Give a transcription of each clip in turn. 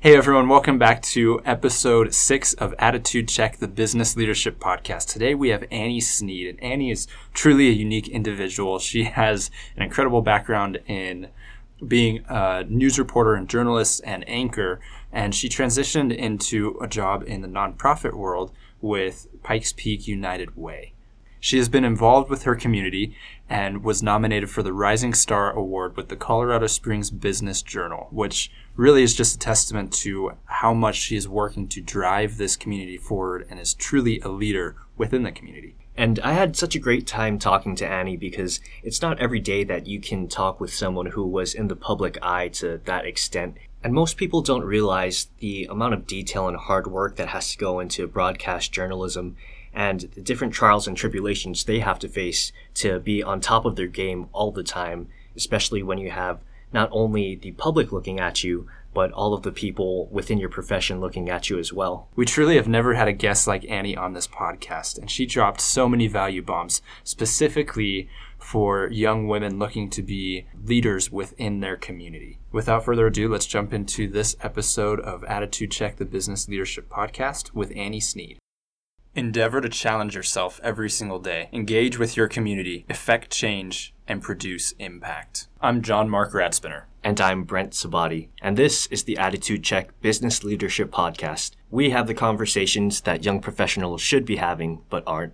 Hey everyone, welcome back to episode six of Attitude Check, the Business Leadership Podcast. Today we have Annie Sneed, and Annie is truly a unique individual. She has an incredible background in being a news reporter and journalist and anchor, and she transitioned into a job in the nonprofit world with Pikes Peak United Way. She has been involved with her community and was nominated for the Rising Star Award with the Colorado Springs Business Journal, which really is just a testament to how much she is working to drive this community forward and is truly a leader within the community. And I had such a great time talking to Annie because it's not every day that you can talk with someone who was in the public eye to that extent. And most people don't realize the amount of detail and hard work that has to go into broadcast journalism and the different trials and tribulations they have to face to be on top of their game all the time, especially when you have not only the public looking at you, but all of the people within your profession looking at you as well. We truly have never had a guest like Annie on this podcast, and she dropped so many value bombs specifically for young women looking to be leaders within their community. Without further ado, let's jump into this episode of Attitude Check, the Business Leadership Podcast with Annie Sneed. Endeavor to challenge yourself every single day. Engage with your community, effect change, and produce impact. I'm John Mark Radspinner. And I'm Brent Sabati. And this is the Attitude Check Business Leadership Podcast. We have the conversations that young professionals should be having, but aren't.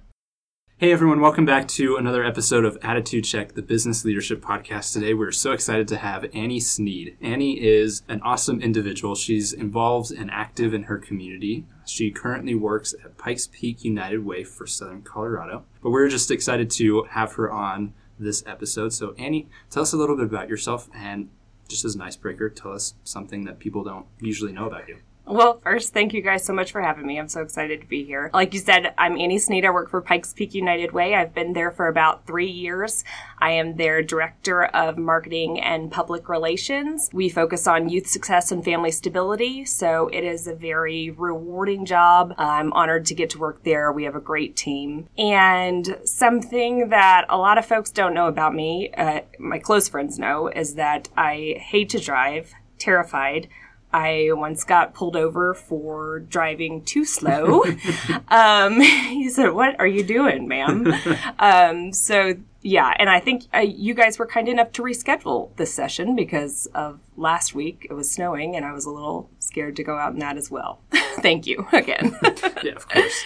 Hey everyone, welcome back to another episode of Attitude Check, the Business Leadership Podcast. Today we're so excited to have Annie Sneed. Annie is an awesome individual. She's involved and active in her community. She currently works at Pikes Peak United Way for Southern Colorado. But we're just excited to have her on this episode. So Annie, tell us a little bit about yourself and just as an icebreaker, tell us something that people don't usually know about you. Well, first, thank you guys so much for having me. I'm so excited to be here. Like you said, I'm Annie Sneed. I work for Pikes Peak United Way. I've been there for about three years. I am their director of marketing and public relations. We focus on youth success and family stability, so it is a very rewarding job. I'm honored to get to work there. We have a great team. And something that a lot of folks don't know about me, uh, my close friends know, is that I hate to drive, terrified. I once got pulled over for driving too slow. um, he said, "What are you doing, ma'am?" um, so yeah, and I think uh, you guys were kind enough to reschedule this session because of last week. It was snowing, and I was a little scared to go out in that as well. Thank you again. yeah, of course.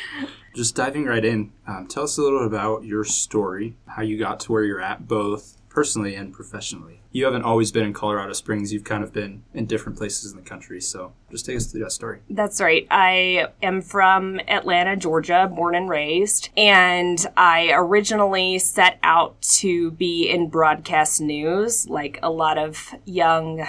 Just diving right in, um, tell us a little about your story, how you got to where you're at, both personally and professionally. You haven't always been in Colorado Springs. You've kind of been in different places in the country. So just take us through that story. That's right. I am from Atlanta, Georgia, born and raised. And I originally set out to be in broadcast news, like a lot of young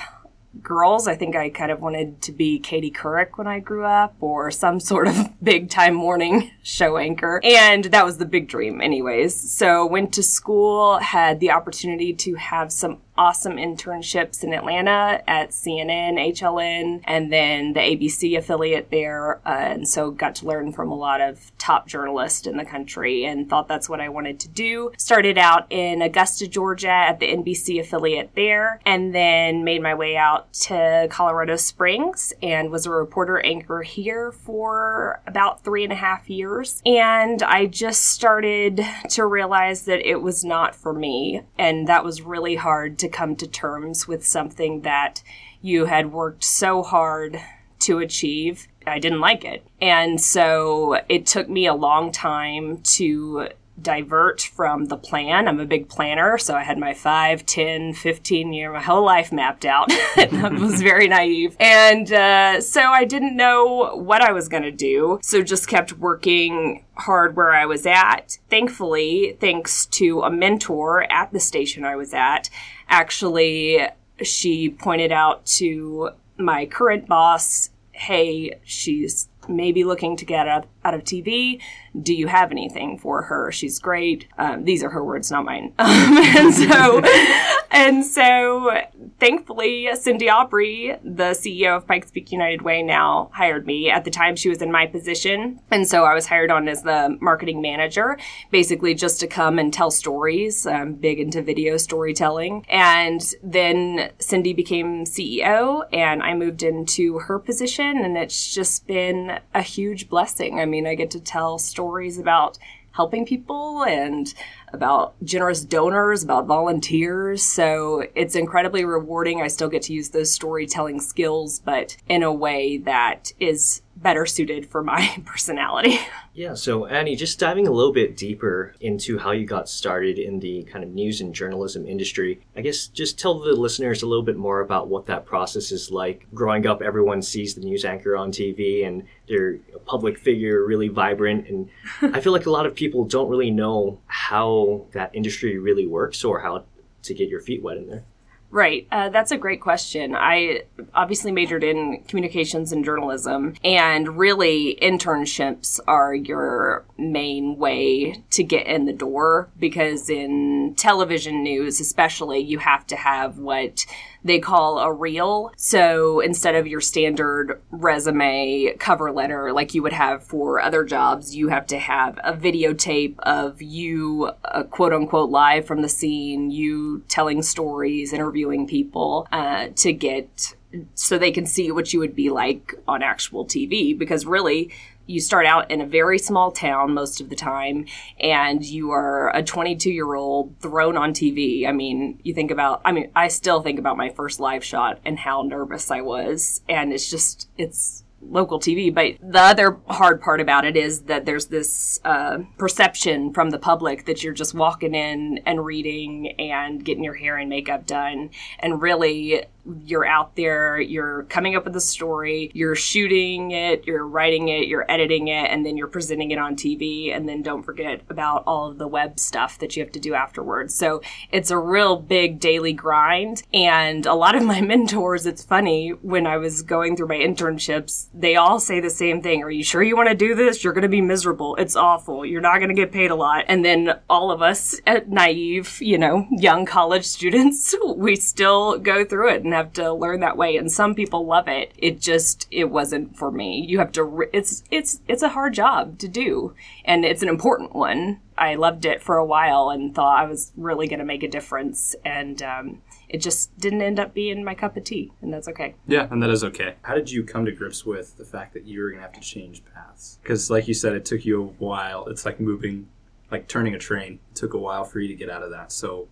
girls. I think I kind of wanted to be Katie Couric when I grew up or some sort of big time morning show anchor. And that was the big dream anyways. So went to school, had the opportunity to have some awesome internships in Atlanta at CNN, HLN, and then the ABC affiliate there. Uh, and so got to learn from a lot of top journalists in the country and thought that's what I wanted to do. Started out in Augusta, Georgia at the NBC affiliate there, and then made my way out to Colorado Springs and was a reporter anchor here for about three and a half years. And I just started to realize that it was not for me. And that was really hard to come to terms with something that you had worked so hard to achieve. I didn't like it. And so it took me a long time to divert from the plan. I'm a big planner, so I had my 5, 10, 15 year, my whole life mapped out. I was very naive. And uh, so I didn't know what I was going to do, so just kept working hard where I was at. Thankfully, thanks to a mentor at the station I was at, actually, she pointed out to my current boss, hey, she's maybe looking to get out, of TV. Do you have anything for her? She's great. Um, these are her words, not mine. Um, and so, and so, thankfully, Cindy Aubrey, the CEO of Pikes Peak United Way, now hired me. At the time, she was in my position, and so I was hired on as the marketing manager, basically just to come and tell stories. I'm big into video storytelling, and then Cindy became CEO, and I moved into her position, and it's just been a huge blessing. I mean, I get to tell stories about helping people and about generous donors, about volunteers. So it's incredibly rewarding. I still get to use those storytelling skills, but in a way that is better suited for my personality. Yeah, so Annie, just diving a little bit deeper into how you got started in the kind of news and journalism industry, I guess just tell the listeners a little bit more about what that process is like. Growing up, everyone sees the news anchor on TV and they're a public figure, really vibrant. And I feel like a lot of people don't really know how that industry really works or how to get your feet wet in there. Right. Uh, that's a great question. I obviously majored in communications and journalism, and really internships are your main way to get in the door because in television news, especially, you have to have what they call a reel. So instead of your standard resume cover letter like you would have for other jobs, you have to have a videotape of you, uh, quote unquote, live from the scene, you telling stories, interviewing people uh, to get so they can see what you would be like on actual TV. Because really, you start out in a very small town most of the time and you are a 22 year old thrown on TV. I mean, you think about, I mean, I still think about my first live shot and how nervous I was. And it's just, it's, local TV. But the other hard part about it is that there's this uh, perception from the public that you're just walking in and reading and getting your hair and makeup done. And really, you're out there, you're coming up with a story, you're shooting it, you're writing it, you're editing it, and then you're presenting it on TV. And then don't forget about all of the web stuff that you have to do afterwards. So it's a real big daily grind. And a lot of my mentors, it's funny, when I was going through my internships, they all say the same thing. Are you sure you want to do this? You're going to be miserable. It's awful. You're not going to get paid a lot. And then all of us, uh, naive, you know, young college students, we still go through it and have to learn that way. And some people love it. It just it wasn't for me. You have to. Re- it's it's it's a hard job to do, and it's an important one. I loved it for a while and thought I was really going to make a difference, and um, it just didn't end up being my cup of tea, and that's okay. Yeah, and that is okay. How did you come to grips with the fact that you were going to have to change paths? Because, like you said, it took you a while. It's like moving, like turning a train. It took a while for you to get out of that. So,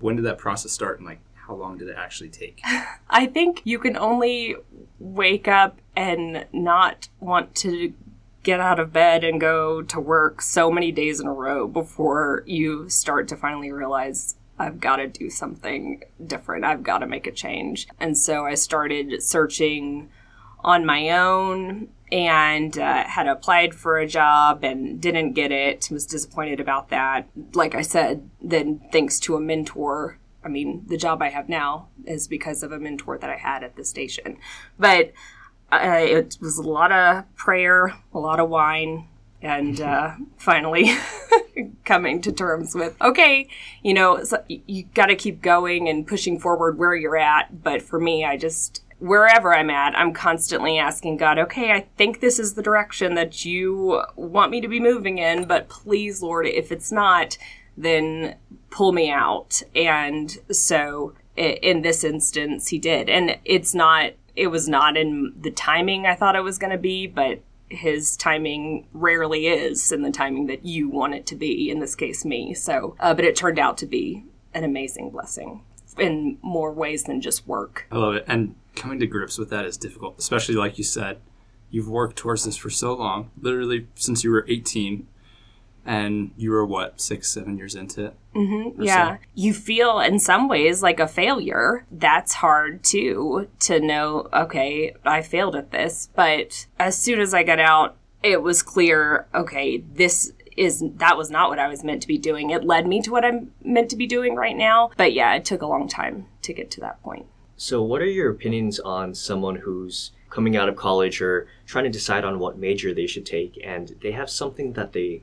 when did that process start, and like how long did it actually take? I think you can only wake up and not want to get out of bed and go to work so many days in a row before you start to finally realize I've got to do something different. I've got to make a change. And so I started searching on my own and uh, had applied for a job and didn't get it. Was disappointed about that. Like I said, then thanks to a mentor. I mean, the job I have now is because of a mentor that I had at the station. But uh, it was a lot of prayer, a lot of wine, and uh, finally coming to terms with okay you know so you got to keep going and pushing forward where you're at but for me i just wherever i'm at i'm constantly asking god okay i think this is the direction that you want me to be moving in but please lord if it's not then pull me out and so in this instance he did and it's not it was not in the timing i thought it was going to be but his timing rarely is in the timing that you want it to be, in this case, me. So, uh, but it turned out to be an amazing blessing in more ways than just work. I love it. And coming to grips with that is difficult, especially like you said, you've worked towards this for so long, literally since you were 18 and you were what six seven years into it? Mm-hmm. yeah. so. you feel in some ways like a failure. That's hard too to know okay i failed at this. But as soon as i got out it was clear okay this is that was not what i was meant to be doing. It led me to what i'm meant to be doing right now. But yeah it took a long time to get to that point. So, what are your opinions on someone who's coming out of college or trying to decide on what major they should take? And they have something that they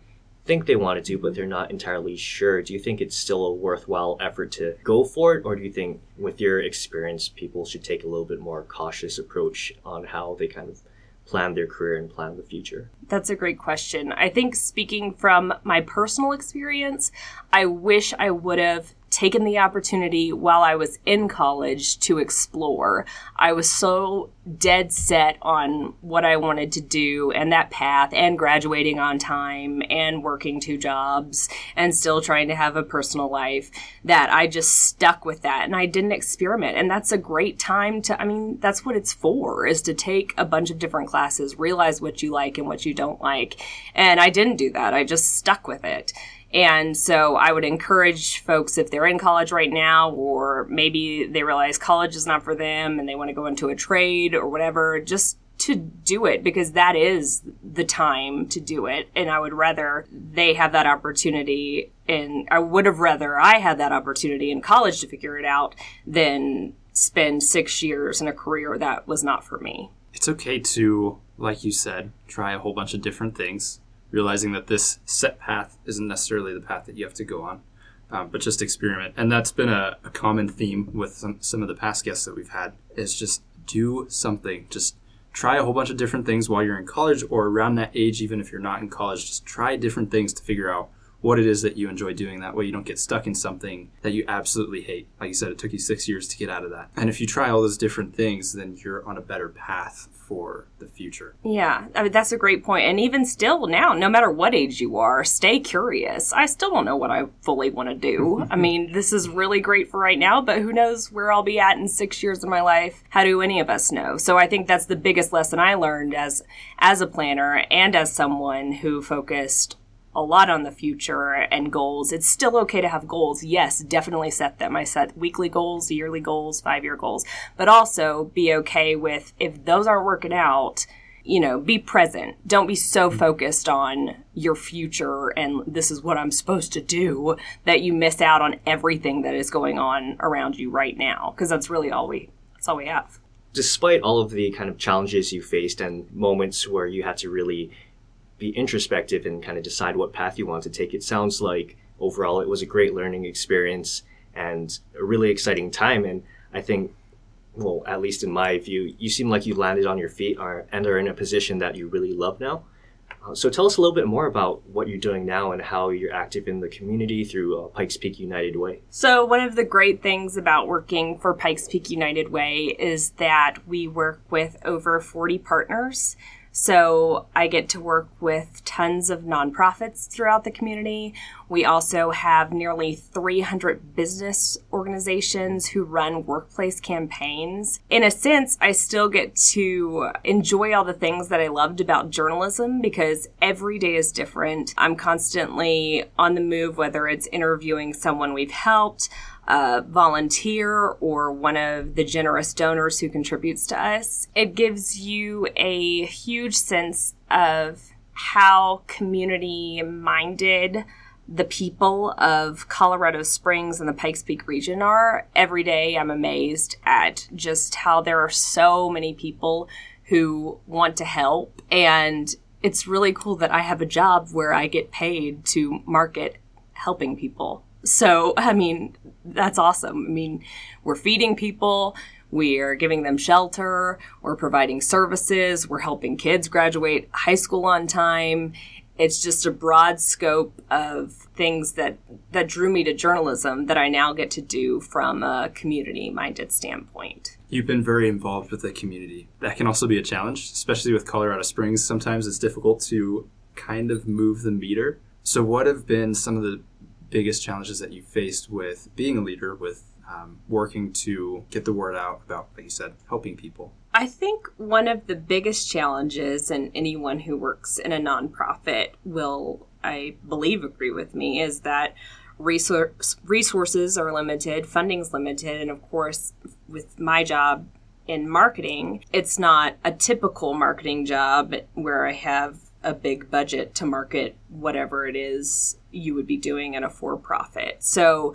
think they want to do, but they're not entirely sure. Do you think it's still a worthwhile effort to go for it, or do you think, with your experience, people should take a little bit more cautious approach on how they kind of plan their career and plan the future? That's a great question. I think speaking from my personal experience, I wish I would have taken the opportunity while I was in college to explore. I was so dead set on what I wanted to do and that path and graduating on time and working two jobs and still trying to have a personal life that I just stuck with that and I didn't experiment. And that's a great time to, I mean, that's what it's for is to take a bunch of different classes, realize what you like and what you don't like. And I didn't do that. I just stuck with it. And so I would encourage folks if they're in college right now, or maybe they realize college is not for them and they want to go into a trade or whatever, just to do it because that is the time to do it. And I would rather they have that opportunity and I would have rather I had that opportunity in college to figure it out than spend six years in a career that was not for me. It's okay to, like you said, try a whole bunch of different things realizing that this set path isn't necessarily the path that you have to go on, um, but just experiment. And that's been a, a common theme with some, some of the past guests that we've had is just do something. Just try a whole bunch of different things while you're in college or around that age, even if you're not in college. Just try different things to figure out what it is that you enjoy doing. That way, you don't get stuck in something that you absolutely hate. Like you said, it took you six years to get out of that. And if you try all those different things, then you're on a better path for the future. Yeah, I mean, that's a great point. And even still now, no matter what age you are, stay curious. I still don't know what I fully want to do. I mean, this is really great for right now, but who knows where I'll be at in six years of my life? How do any of us know? So I think that's the biggest lesson I learned as as a planner and as someone who focused a lot on the future and goals. It's still okay to have goals. Yes, definitely set them. I set weekly goals, yearly goals, five year goals, but also be okay with if those aren't working out, you know, be present. Don't be so mm-hmm. focused on your future and this is what I'm supposed to do that you miss out on everything that is going on around you right now. Cause that's really all we, that's all we have despite all of the kind of challenges you faced and moments where you had to really be introspective and kind of decide what path you want to take. It sounds like overall it was a great learning experience and a really exciting time. And I think, well, at least in my view, you seem like you landed on your feet and are in a position that you really love now. Uh, so tell us a little bit more about what you're doing now and how you're active in the community through uh, Pikes Peak United Way. So one of the great things about working for Pikes Peak United Way is that we work with over 40 partners so I get to work with tons of nonprofits throughout the community. We also have nearly 300 business organizations who run workplace campaigns. In a sense, I still get to enjoy all the things that I loved about journalism because every day is different. I'm constantly on the move, whether it's interviewing someone we've helped, a volunteer or one of the generous donors who contributes to us. It gives you a huge sense of how community minded the people of Colorado Springs and the Pikes Peak region are. Every day I'm amazed at just how there are so many people who want to help. And it's really cool that I have a job where I get paid to market helping people. So, I mean, that's awesome. I mean, we're feeding people, we are giving them shelter, we're providing services, we're helping kids graduate high school on time. It's just a broad scope of things that that drew me to journalism that I now get to do from a community minded standpoint. You've been very involved with the community. That can also be a challenge, especially with Colorado Springs. Sometimes it's difficult to kind of move the meter. So, what have been some of the biggest challenges that you faced with being a leader, with um, working to get the word out about, like you said, helping people? I think one of the biggest challenges, and anyone who works in a nonprofit will, I believe, agree with me, is that resource, resources are limited, funding's limited, and of course, with my job in marketing, it's not a typical marketing job where I have a big budget to market whatever it is you would be doing in a for profit. So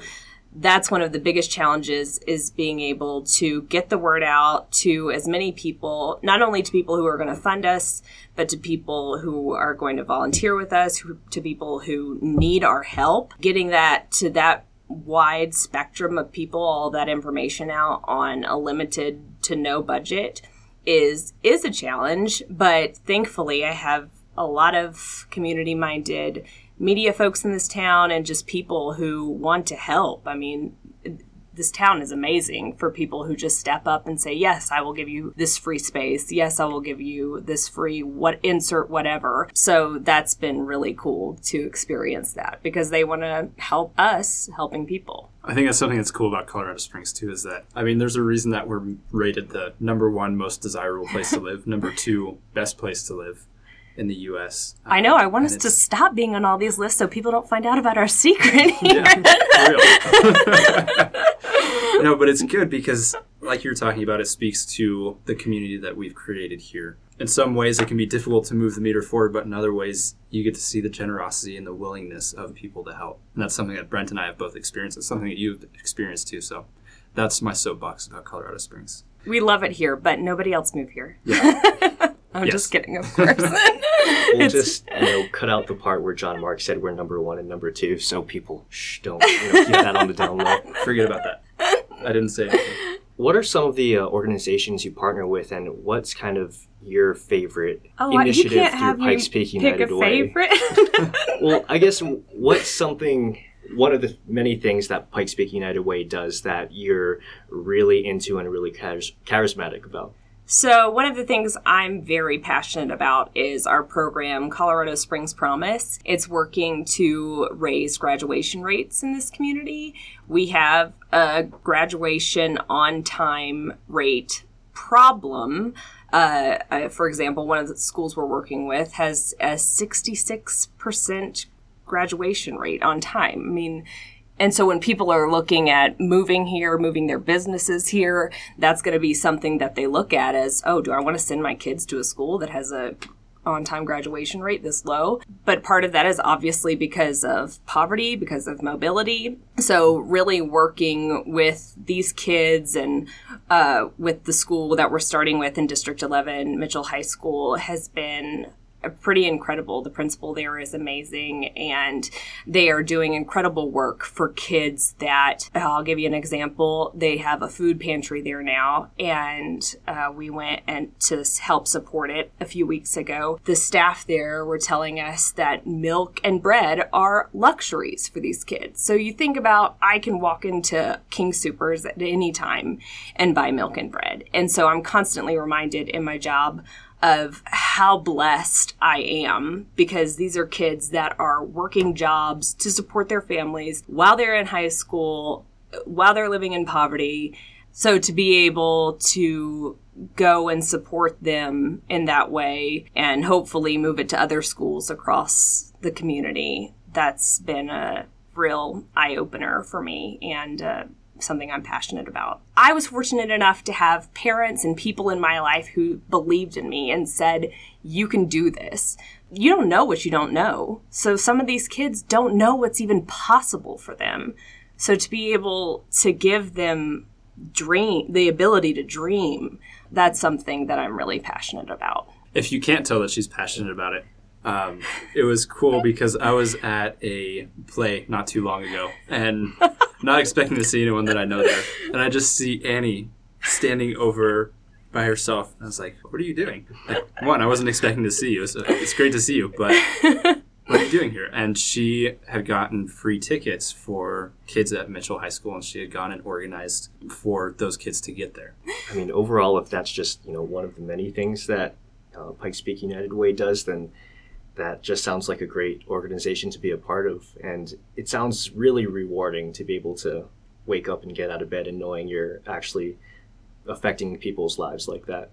that's one of the biggest challenges is being able to get the word out to as many people not only to people who are going to fund us but to people who are going to volunteer with us to people who need our help getting that to that wide spectrum of people all that information out on a limited to no budget is is a challenge but thankfully i have a lot of community minded media folks in this town and just people who want to help. I mean, this town is amazing for people who just step up and say, "Yes, I will give you this free space. Yes, I will give you this free what insert whatever." So that's been really cool to experience that because they want to help us helping people. I think that's something that's cool about Colorado Springs too. Is that I mean, there's a reason that we're rated the number one most desirable place to live, number two best place to live, in the U.S. I know. I want um, us to stop being on all these lists so people don't find out about our secret. Here. Yeah, no, but it's good because, like you're talking about, it speaks to the community that we've created here. In some ways, it can be difficult to move the meter forward, but in other ways, you get to see the generosity and the willingness of people to help. And that's something that Brent and I have both experienced. It's something that you've experienced too. So that's my soapbox about Colorado Springs. We love it here, but nobody else move here. Yeah. I'm yes. just kidding, of course. we'll just you know cut out the part where John Mark said we're number one and number two, so people shh don't you know, keep that on the down low. Forget about that. I didn't say anything. What are some of the uh, organizations you partner with, and what's kind of your favorite oh, initiative you through Pikes Peak United pick a Favorite? well, I guess what's something one of the many things that Pikes Peak United Way does that you're really into and really charismatic about? So, one of the things I'm very passionate about is our program, Colorado Springs Promise. It's working to raise graduation rates in this community. We have a graduation on time rate problem. Uh, uh, for example, one of the schools we're working with has a 66% graduation rate on time. I mean, and so when people are looking at moving here, moving their businesses here, that's going to be something that they look at as, oh, do I want to send my kids to a school that has a on time graduation rate this low. But part of that is obviously because of poverty, because of mobility. So, really working with these kids and uh, with the school that we're starting with in District 11, Mitchell High School, has been pretty incredible. The principal there is amazing, and they are doing incredible work for kids that I'll give you an example. They have a food pantry there now, and uh, we went and to help support it a few weeks ago. The staff there were telling us that milk and bread are luxuries for these kids. So you think about I can walk into King Supers at any time and buy milk and bread. And so I'm constantly reminded in my job of how blessed I am because these are kids that are working jobs to support their families while they're in high school, while they're living in poverty. So to be able to go and support them in that way and hopefully move it to other schools across the community, that's been a real eye opener for me and uh, something I'm passionate about. I was fortunate enough to have parents and people in my life who believed in me and said, You can do this. You don't know what you don't know. So some of these kids don't know what's even possible for them. So to be able to give them dream, the ability to dream, that's something that I'm really passionate about. If you can't tell that she's passionate about it, um, it was cool because I was at a play not too long ago and not expecting to see anyone that I know there. And I just see Annie standing over by herself. And I was like, what are you doing? Like, one, I wasn't expecting to see you. So it's great to see you, but what are you doing here? And she had gotten free tickets for kids at Mitchell High School, and she had gone and organized for those kids to get there. I mean, overall, if that's just you know one of the many things that uh, Pikes Peak United Way does, then that just sounds like a great organization to be a part of. And it sounds really rewarding to be able to wake up and get out of bed and knowing you're actually affecting people's lives like that.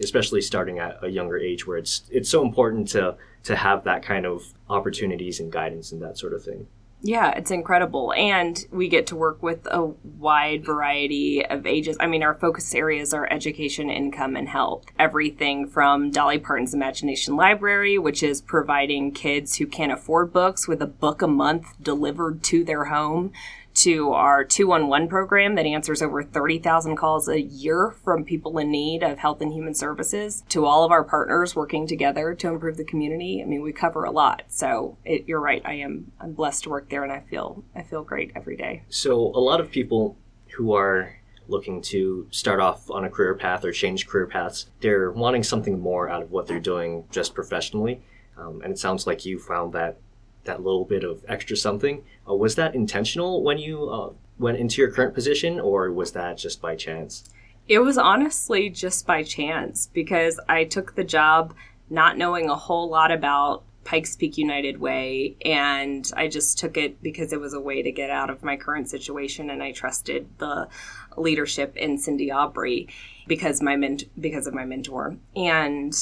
Especially starting at a younger age where it's it's so important to to have that kind of opportunities and guidance and that sort of thing. Yeah, it's incredible. And we get to work with a wide variety of ages. I mean, our focus areas are education, income, and health. Everything from Dolly Parton's Imagination Library, which is providing kids who can't afford books with a book a month delivered to their home, to our 211 program that answers over 30,000 calls a year from people in need of health and human services, to all of our partners working together to improve the community. I mean, we cover a lot. So it, you're right. I am I'm blessed to work there, and I feel I feel great every day. So a lot of people who are looking to start off on a career path or change career paths, they're wanting something more out of what they're doing just professionally. Um, and it sounds like you found that that little bit of extra something. Uh, was that intentional when you uh, went into your current position, or was that just by chance? It was honestly just by chance because I took the job not knowing a whole lot about Pikes Peak United Way, and I just took it because it was a way to get out of my current situation, and I trusted the leadership in Cindy Aubrey because my ment- because of my mentor, and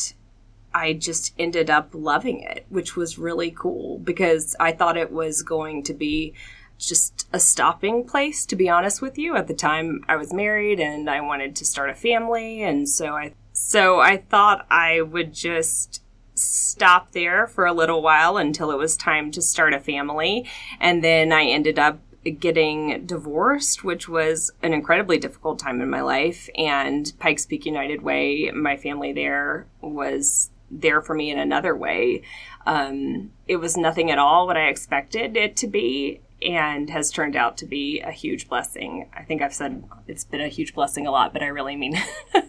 I just ended up loving it, which was really cool because I thought it was going to be just a stopping place to be honest with you at the time I was married and I wanted to start a family and so I so I thought I would just stop there for a little while until it was time to start a family and then I ended up getting divorced, which was an incredibly difficult time in my life. And Pikes Peak United Way, my family there was there for me in another way. Um, it was nothing at all what I expected it to be and has turned out to be a huge blessing. I think I've said it's been a huge blessing a lot, but I really mean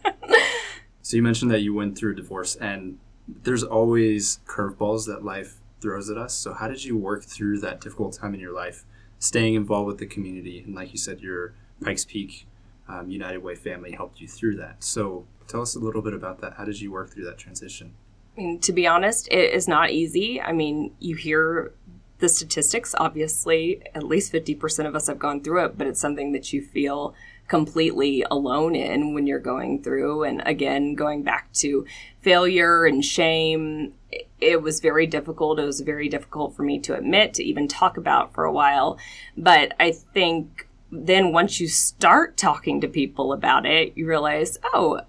So you mentioned that you went through divorce and there's always curveballs that life throws at us. So how did you work through that difficult time in your life, staying involved with the community? And like you said, your Pikes Peak um, United Way family helped you through that. So tell us a little bit about that. How did you work through that transition? I mean, to be honest, it is not easy. I mean, you hear the statistics, obviously, at least 50% of us have gone through it, but it's something that you feel completely alone in when you're going through. And again, going back to failure and shame, it was very difficult. It was very difficult for me to admit, to even talk about for a while. But I think then once you start talking to people about it, you realize, oh,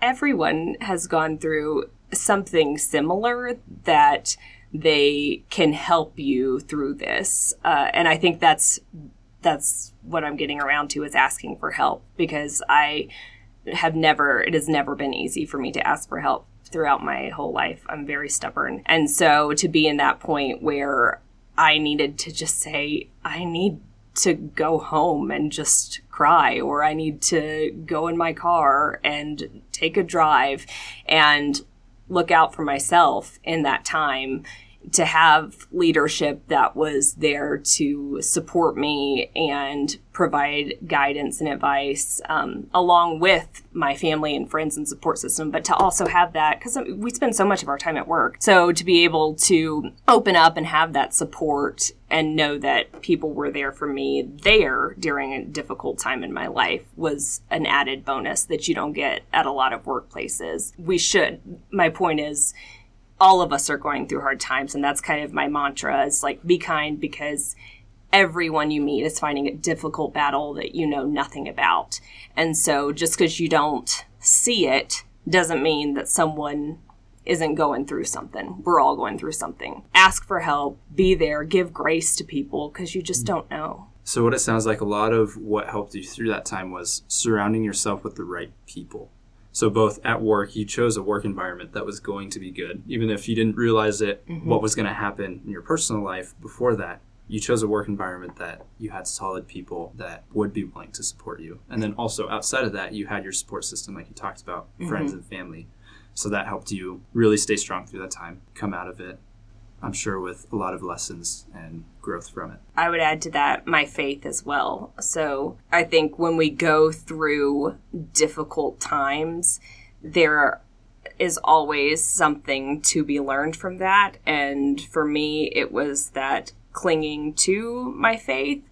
everyone has gone through something similar that they can help you through this. Uh, and I think that's that's what I'm getting around to is asking for help because I have never it has never been easy for me to ask for help throughout my whole life. I'm very stubborn. And so to be in that point where I needed to just say I need to go home and just cry or I need to go in my car and take a drive and look out for myself in that time to have leadership that was there to support me and provide guidance and advice um, along with my family and friends and support system but to also have that because we spend so much of our time at work. So to be able to open up and have that support and know that people were there for me there during a difficult time in my life was an added bonus that you don't get at a lot of workplaces. We should. My point is all of us are going through hard times and that's kind of my mantra is like be kind because everyone you meet is finding a difficult battle that you know nothing about. And so just because you don't see it doesn't mean that someone isn't going through something. We're all going through something. Ask for help be there give grace to people because you just mm. don't know. So what it sounds like a lot of what helped you through that time was surrounding yourself with the right people so both at work, you chose a work environment that was going to be good, even if you didn't realize it, mm-hmm. what was going to happen in your personal life before that. You chose a work environment that you had solid people that would be willing to support you, and then also outside of that, you had your support system, like you talked about, mm-hmm. friends and family. So that helped you really stay strong through that time, come out of it, I'm sure with a lot of lessons and growth from it. I would add to that my faith as well. So I think when we go through difficult times, there is always something to be learned from that. And for me, it was that clinging to my faith,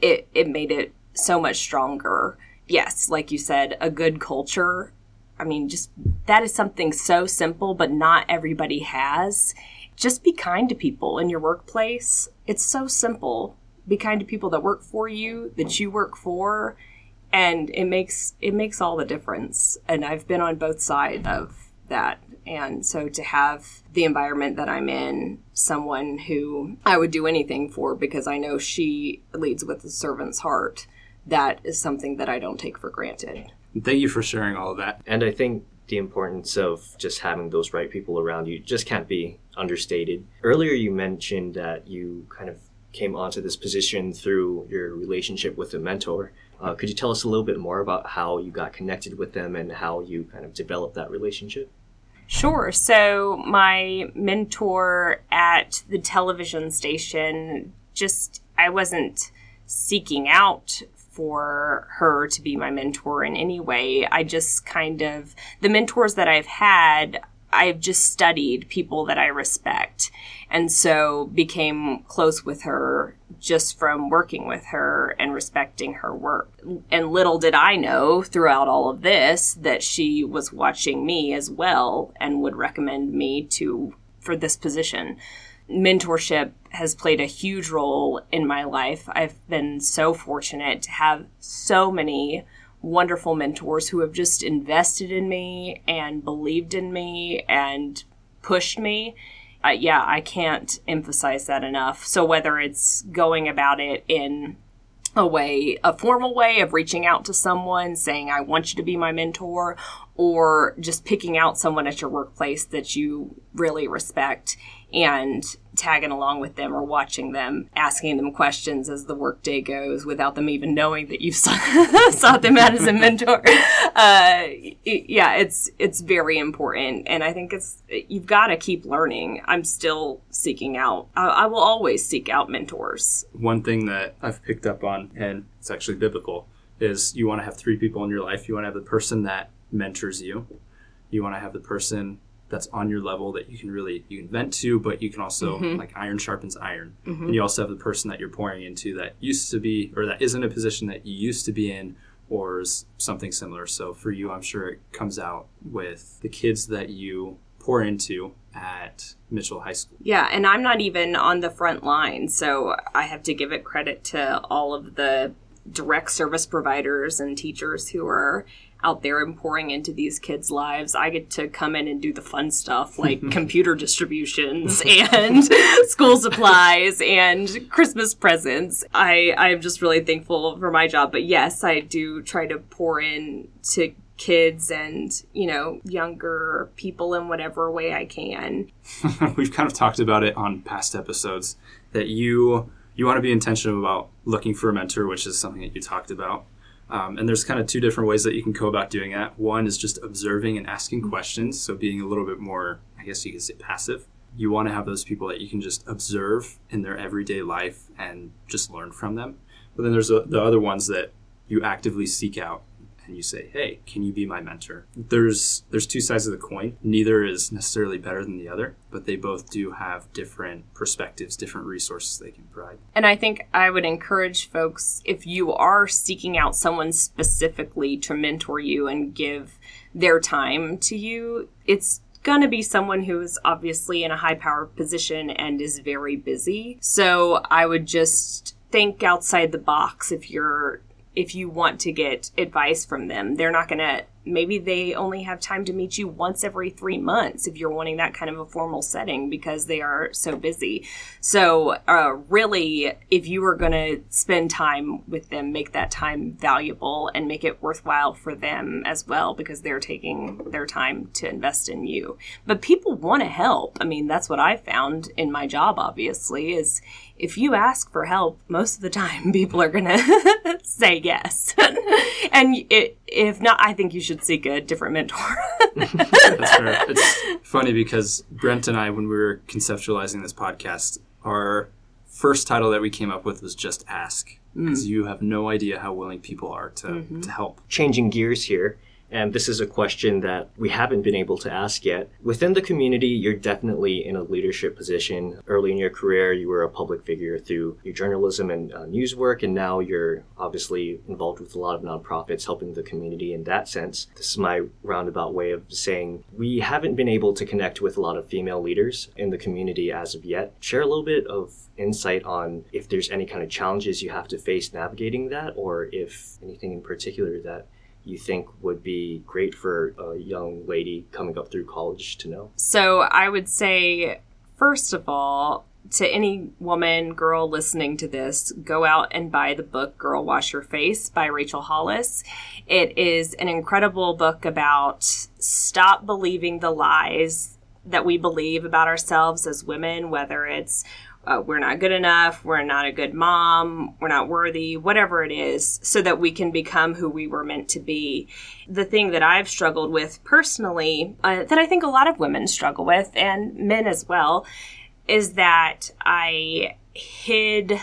it, it made it so much stronger. Yes, like you said, a good culture. I mean, just that is something so simple, but not everybody has just be kind to people in your workplace. It's so simple. Be kind to people that work for you, that you work for, and it makes it makes all the difference. And I've been on both sides of that. And so to have the environment that I'm in, someone who I would do anything for because I know she leads with a servant's heart, that is something that I don't take for granted. Thank you for sharing all of that. And I think the importance of just having those right people around you just can't be understated. Earlier, you mentioned that you kind of came onto this position through your relationship with a mentor. Uh, could you tell us a little bit more about how you got connected with them and how you kind of developed that relationship? Sure. So, my mentor at the television station just, I wasn't seeking out for her to be my mentor in any way. I just kind of, the mentors that I've had, I've just studied people that I respect. And so became close with her just from working with her and respecting her work. And little did I know throughout all of this that she was watching me as well and would recommend me to for this position. Mentorship has played a huge role in my life. I've been so fortunate to have so many wonderful mentors who have just invested in me and believed in me and pushed me. Uh, yeah, I can't emphasize that enough. So, whether it's going about it in a way, a formal way of reaching out to someone, saying, I want you to be my mentor, or just picking out someone at your workplace that you really respect and tagging along with them or watching them, asking them questions as the workday goes without them even knowing that you've sought them out as a mentor. Uh, yeah, it's it's very important, and I think it's you've got to keep learning. I'm still seeking out. I, I will always seek out mentors. One thing that I've picked up on, and it's actually biblical, is you want to have three people in your life. You want to have the person that mentors you. You want to have the person that's on your level that you can really you can vent to, but you can also mm-hmm. like iron sharpens iron. Mm-hmm. And you also have the person that you're pouring into that used to be or that isn't a position that you used to be in or is something similar. So for you, I'm sure it comes out with the kids that you pour into at Mitchell High School. Yeah, and I'm not even on the front line, so I have to give it credit to all of the direct service providers and teachers who are out there and pouring into these kids' lives. I get to come in and do the fun stuff like computer distributions and school supplies and Christmas presents. I I'm just really thankful for my job. But yes, I do try to pour in to kids and you know younger people in whatever way I can. We've kind of talked about it on past episodes that you you want to be intentional about looking for a mentor, which is something that you talked about. Um, and there's kind of two different ways that you can go about doing that. One is just observing and asking mm-hmm. questions, so being a little bit more, I guess you could say, passive. You want to have those people that you can just observe in their everyday life and just learn from them. But then there's the other ones that you actively seek out and you say, "Hey, can you be my mentor?" There's there's two sides of the coin. Neither is necessarily better than the other, but they both do have different perspectives, different resources they can provide. And I think I would encourage folks if you are seeking out someone specifically to mentor you and give their time to you, it's going to be someone who is obviously in a high power position and is very busy. So I would just think outside the box if you're if you want to get advice from them. They're not going to maybe they only have time to meet you once every three months if you're wanting that kind of a formal setting because they are so busy. So, uh, really, if you are going to spend time with them, make that time valuable and make it worthwhile for them as well because they're taking their time to invest in you. But people want to help. I mean, that's what I found in my job, obviously, is if you ask for help, most of the time people are going to say yes. and it, if not, I think you should seek a different mentor. That's fair. It's funny because Brent and I, when we were conceptualizing this podcast, our first title that we came up with was Just Ask. Because mm. you have no idea how willing people are to, mm-hmm. to help. Changing gears here, and this is a question that we haven't been able to ask yet. Within the community, you're definitely in a leadership position. Early in your career, you were a public figure through your journalism and uh, news work, and now you're obviously involved with a lot of nonprofits helping the community in that sense. This is my roundabout way of saying we haven't been able to connect with a lot of female leaders in the community as of yet. Share a little bit of insight on if there's any kind of challenges you have to face navigating that, or if anything in particular that you think would be great for a young lady coming up through college to know? So I would say, first of all, to any woman, girl listening to this, go out and buy the book Girl Wash Your Face by Rachel Hollis. It is an incredible book about stop believing the lies that we believe about ourselves as women, whether it's uh, we're not good enough, we're not a good mom, we're not worthy, whatever it is, so that we can become who we were meant to be. The thing that I've struggled with personally, uh, that I think a lot of women struggle with, and men as well, is that I hid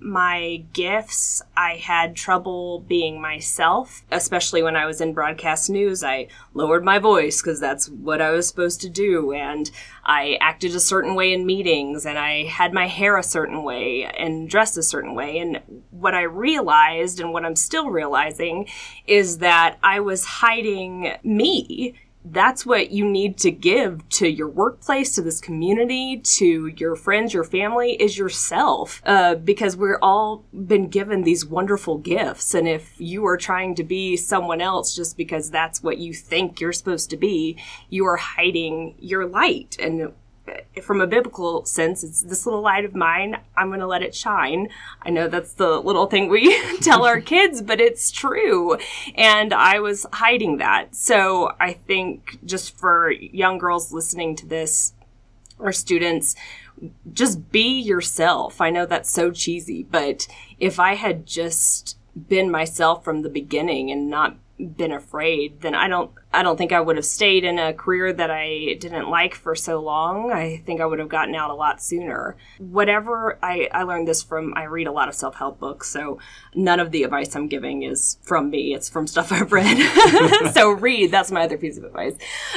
my gifts. I had trouble being myself, especially when I was in broadcast news. I lowered my voice because that's what I was supposed to do. And I acted a certain way in meetings and I had my hair a certain way and dressed a certain way. And what I realized and what I'm still realizing is that I was hiding me that's what you need to give to your workplace, to this community, to your friends, your family, is yourself. Uh, because we're all been given these wonderful gifts. And if you are trying to be someone else just because that's what you think you're supposed to be, you are hiding your light. And from a biblical sense, it's this little light of mine. I'm going to let it shine. I know that's the little thing we tell our kids, but it's true. And I was hiding that. So I think just for young girls listening to this or students, just be yourself. I know that's so cheesy, but if I had just been myself from the beginning and not been afraid, then I don't I don't think I would have stayed in a career that I didn't like for so long. I think I would have gotten out a lot sooner. Whatever I, I learned this from I read a lot of self help books, so none of the advice I'm giving is from me. It's from stuff I've read. so read. That's my other piece of advice.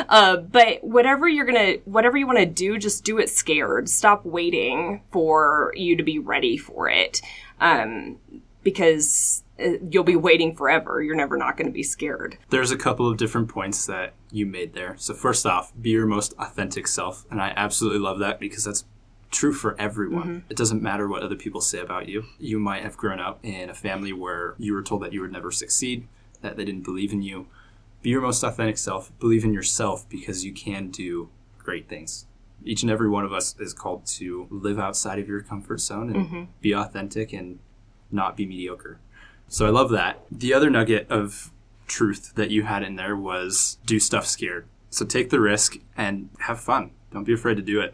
Uh, but whatever you're gonna whatever you want to do, just do it scared. Stop waiting for you to be ready for it. Um, because you'll be waiting forever. You're never not going to be scared. There's a couple of different points that you made there. So first off, be your most authentic self, and I absolutely love that because that's true for everyone. Mm-hmm. It doesn't matter what other people say about you. You might have grown up in a family where you were told that you would never succeed, that they didn't believe in you. Be your most authentic self. Believe in yourself because you can do great things. Each and every one of us is called to live outside of your comfort zone and mm-hmm. be authentic and not be mediocre. So I love that. The other nugget of truth that you had in there was do stuff scared. So take the risk and have fun. Don't be afraid to do it.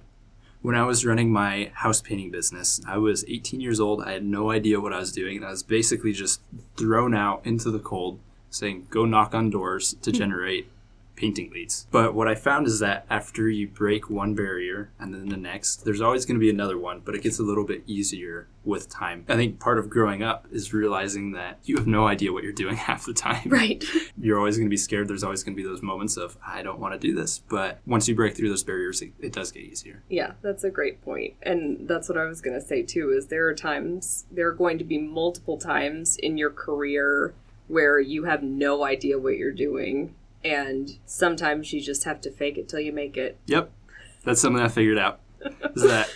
When I was running my house painting business, I was 18 years old. I had no idea what I was doing. I was basically just thrown out into the cold saying, go knock on doors to hmm. generate painting leads. But what I found is that after you break one barrier and then the next, there's always going to be another one, but it gets a little bit easier with time. I think part of growing up is realizing that you have no idea what you're doing half the time. Right. You're always going to be scared. There's always going to be those moments of, I don't want to do this. But once you break through those barriers, it, it does get easier. Yeah, that's a great point. And that's what I was going to say too is there are times, there are going to be multiple times in your career where you have no idea what you're doing and sometimes you just have to fake it till you make it. Yep, that's something I figured out. Is that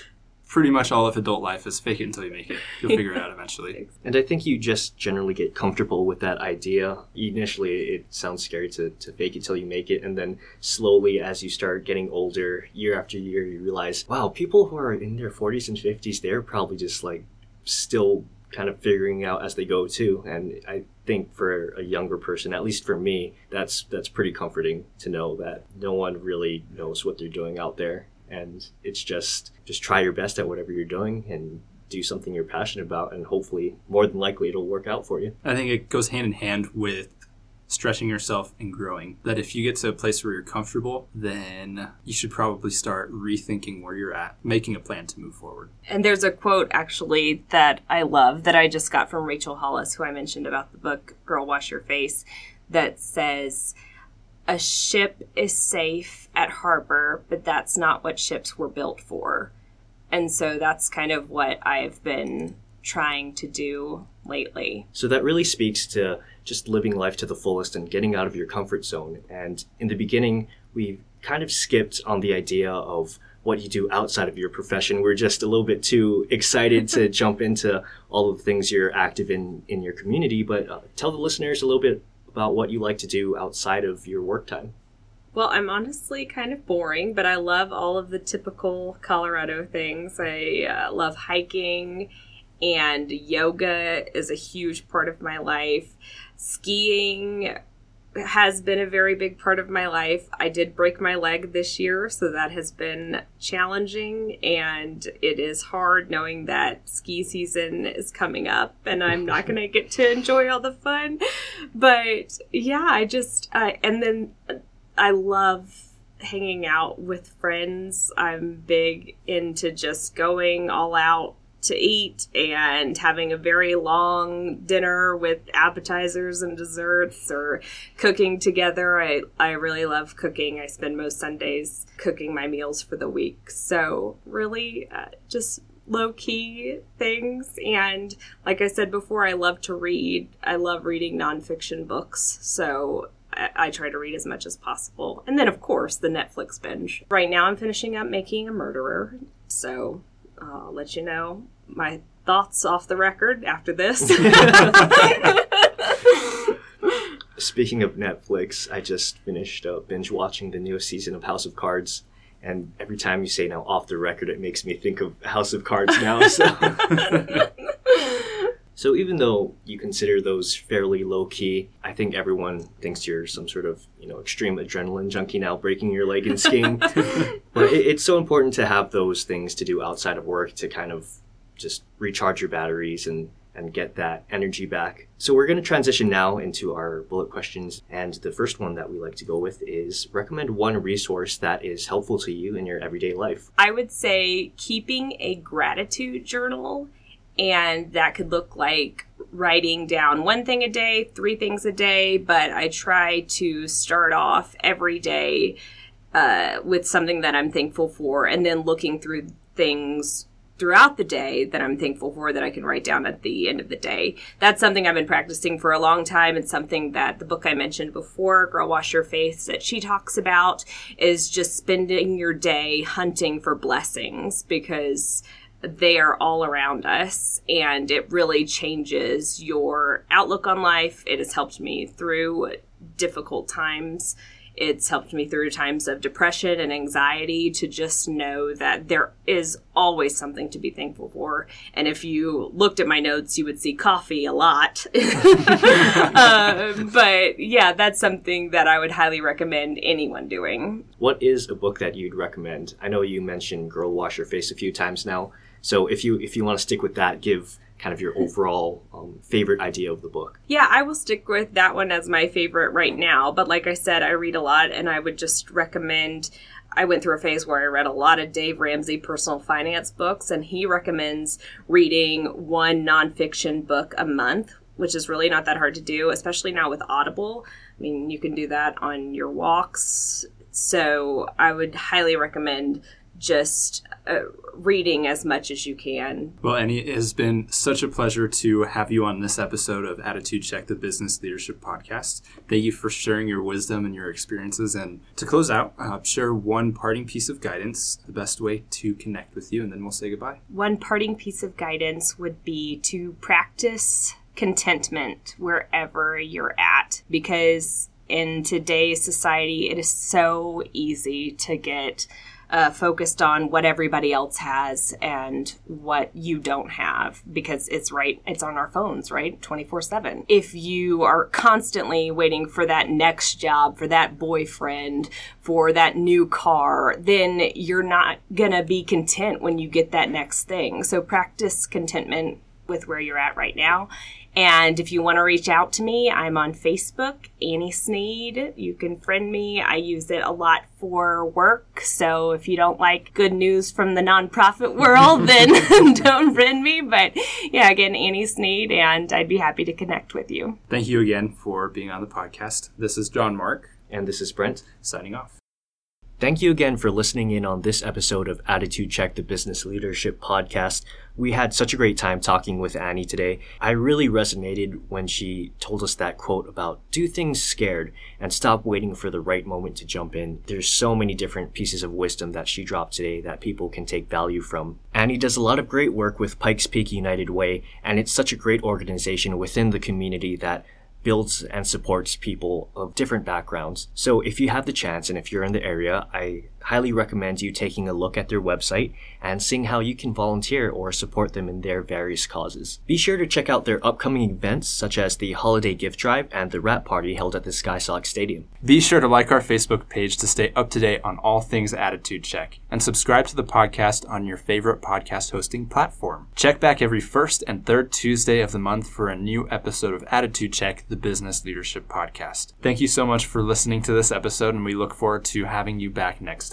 pretty much all of adult life is fake it until you make it. You'll figure it out eventually. And I think you just generally get comfortable with that idea. Initially, it sounds scary to, to fake it till you make it. And then slowly, as you start getting older, year after year, you realize, wow, people who are in their 40s and 50s, they're probably just like still kind of figuring out as they go too. And I think for a younger person, at least for me, that's that's pretty comforting to know that no one really knows what they're doing out there, and it's just just try your best at whatever you're doing and do something you're passionate about, and hopefully, more than likely, it'll work out for you. I think it goes hand in hand with stretching yourself and growing. That if you get to a place where you're comfortable, then you should probably start rethinking where you're at, making a plan to move forward. And there's a quote actually that I love that I just got from Rachel Hollis, who I mentioned about the book Girl Wash Your Face, that says, A ship is safe at harbor, but that's not what ships were built for. And so that's kind of what I've been trying to do lately. So that really speaks to just living life to the fullest and getting out of your comfort zone. And in the beginning, we kind of skipped on the idea of what you do outside of your profession. We're just a little bit too excited to jump into all of the things you're active in in your community. But uh, tell the listeners a little bit about what you like to do outside of your work time. Well, I'm honestly kind of boring, but I love all of the typical Colorado things. I uh, love hiking, and yoga is a huge part of my life. Skiing has been a very big part of my life. I did break my leg this year, so that has been challenging and it is hard knowing that ski season is coming up and I'm not going to get to enjoy all the fun. But yeah, I just, uh, and then I love hanging out with friends. I'm big into just going all out to eat and having a very long dinner with appetizers and desserts or cooking together. I, I really love cooking. I spend most Sundays cooking my meals for the week. So, really, uh, just low key things. And like I said before, I love to read. I love reading nonfiction books. So, I, try to read as much as possible. And then, of course, the Netflix binge. Right now, I'm finishing up Making a Murderer. So, I'll let you know my thoughts off the record after this. Speaking of Netflix, I just finished uh, binge watching the newest season of House of Cards. And every time you say now off the record, it makes me think of House of Cards now. So. So even though you consider those fairly low key, I think everyone thinks you're some sort of you know extreme adrenaline junkie now, breaking your leg and skiing. but it, it's so important to have those things to do outside of work to kind of just recharge your batteries and and get that energy back. So we're going to transition now into our bullet questions. And the first one that we like to go with is recommend one resource that is helpful to you in your everyday life. I would say keeping a gratitude journal. And that could look like writing down one thing a day, three things a day, but I try to start off every day uh, with something that I'm thankful for and then looking through things throughout the day that I'm thankful for that I can write down at the end of the day. That's something I've been practicing for a long time. It's something that the book I mentioned before, Girl Wash Your Face, that she talks about is just spending your day hunting for blessings because they are all around us and it really changes your outlook on life. It has helped me through difficult times it's helped me through times of depression and anxiety to just know that there is always something to be thankful for. And if you looked at my notes, you would see coffee a lot. uh, but yeah, that's something that I would highly recommend anyone doing. What is a book that you'd recommend? I know you mentioned Girl Wash Your Face a few times now. So if you if you want to stick with that, give kind of your overall um, favorite idea of the book. Yeah, I will stick with that one as my favorite right now. But like I said, I read a lot, and I would just recommend. I went through a phase where I read a lot of Dave Ramsey personal finance books, and he recommends reading one nonfiction book a month, which is really not that hard to do, especially now with Audible. I mean, you can do that on your walks. So I would highly recommend just uh, reading as much as you can. Well, Annie, it has been such a pleasure to have you on this episode of Attitude Check, the Business Leadership Podcast. Thank you for sharing your wisdom and your experiences. And to close out, uh, share one parting piece of guidance, the best way to connect with you, and then we'll say goodbye. One parting piece of guidance would be to practice contentment wherever you're at because in today's society, it is so easy to get uh, focused on what everybody else has and what you don't have because it's right, it's on our phones, right? 24 7. If you are constantly waiting for that next job, for that boyfriend, for that new car, then you're not gonna be content when you get that next thing. So practice contentment with where you're at right now and if you want to reach out to me, I'm on Facebook, Annie Sneed. You can friend me. I use it a lot for work. So if you don't like good news from the nonprofit world, then don't friend me. But yeah, again, Annie Sneed, and I'd be happy to connect with you. Thank you again for being on the podcast. This is John Mark. And this is Brent. Signing off. Thank you again for listening in on this episode of Attitude Check, the Business Leadership Podcast. We had such a great time talking with Annie today. I really resonated when she told us that quote about do things scared and stop waiting for the right moment to jump in. There's so many different pieces of wisdom that she dropped today that people can take value from. Annie does a lot of great work with Pikes Peak United Way, and it's such a great organization within the community that builds and supports people of different backgrounds. So if you have the chance and if you're in the area, I highly recommend you taking a look at their website and seeing how you can volunteer or support them in their various causes. Be sure to check out their upcoming events such as the Holiday Gift Drive and the Wrap Party held at the SkySox Stadium. Be sure to like our Facebook page to stay up to date on all things Attitude Check and subscribe to the podcast on your favorite podcast hosting platform. Check back every first and third Tuesday of the month for a new episode of Attitude Check, the Business Leadership Podcast. Thank you so much for listening to this episode, and we look forward to having you back next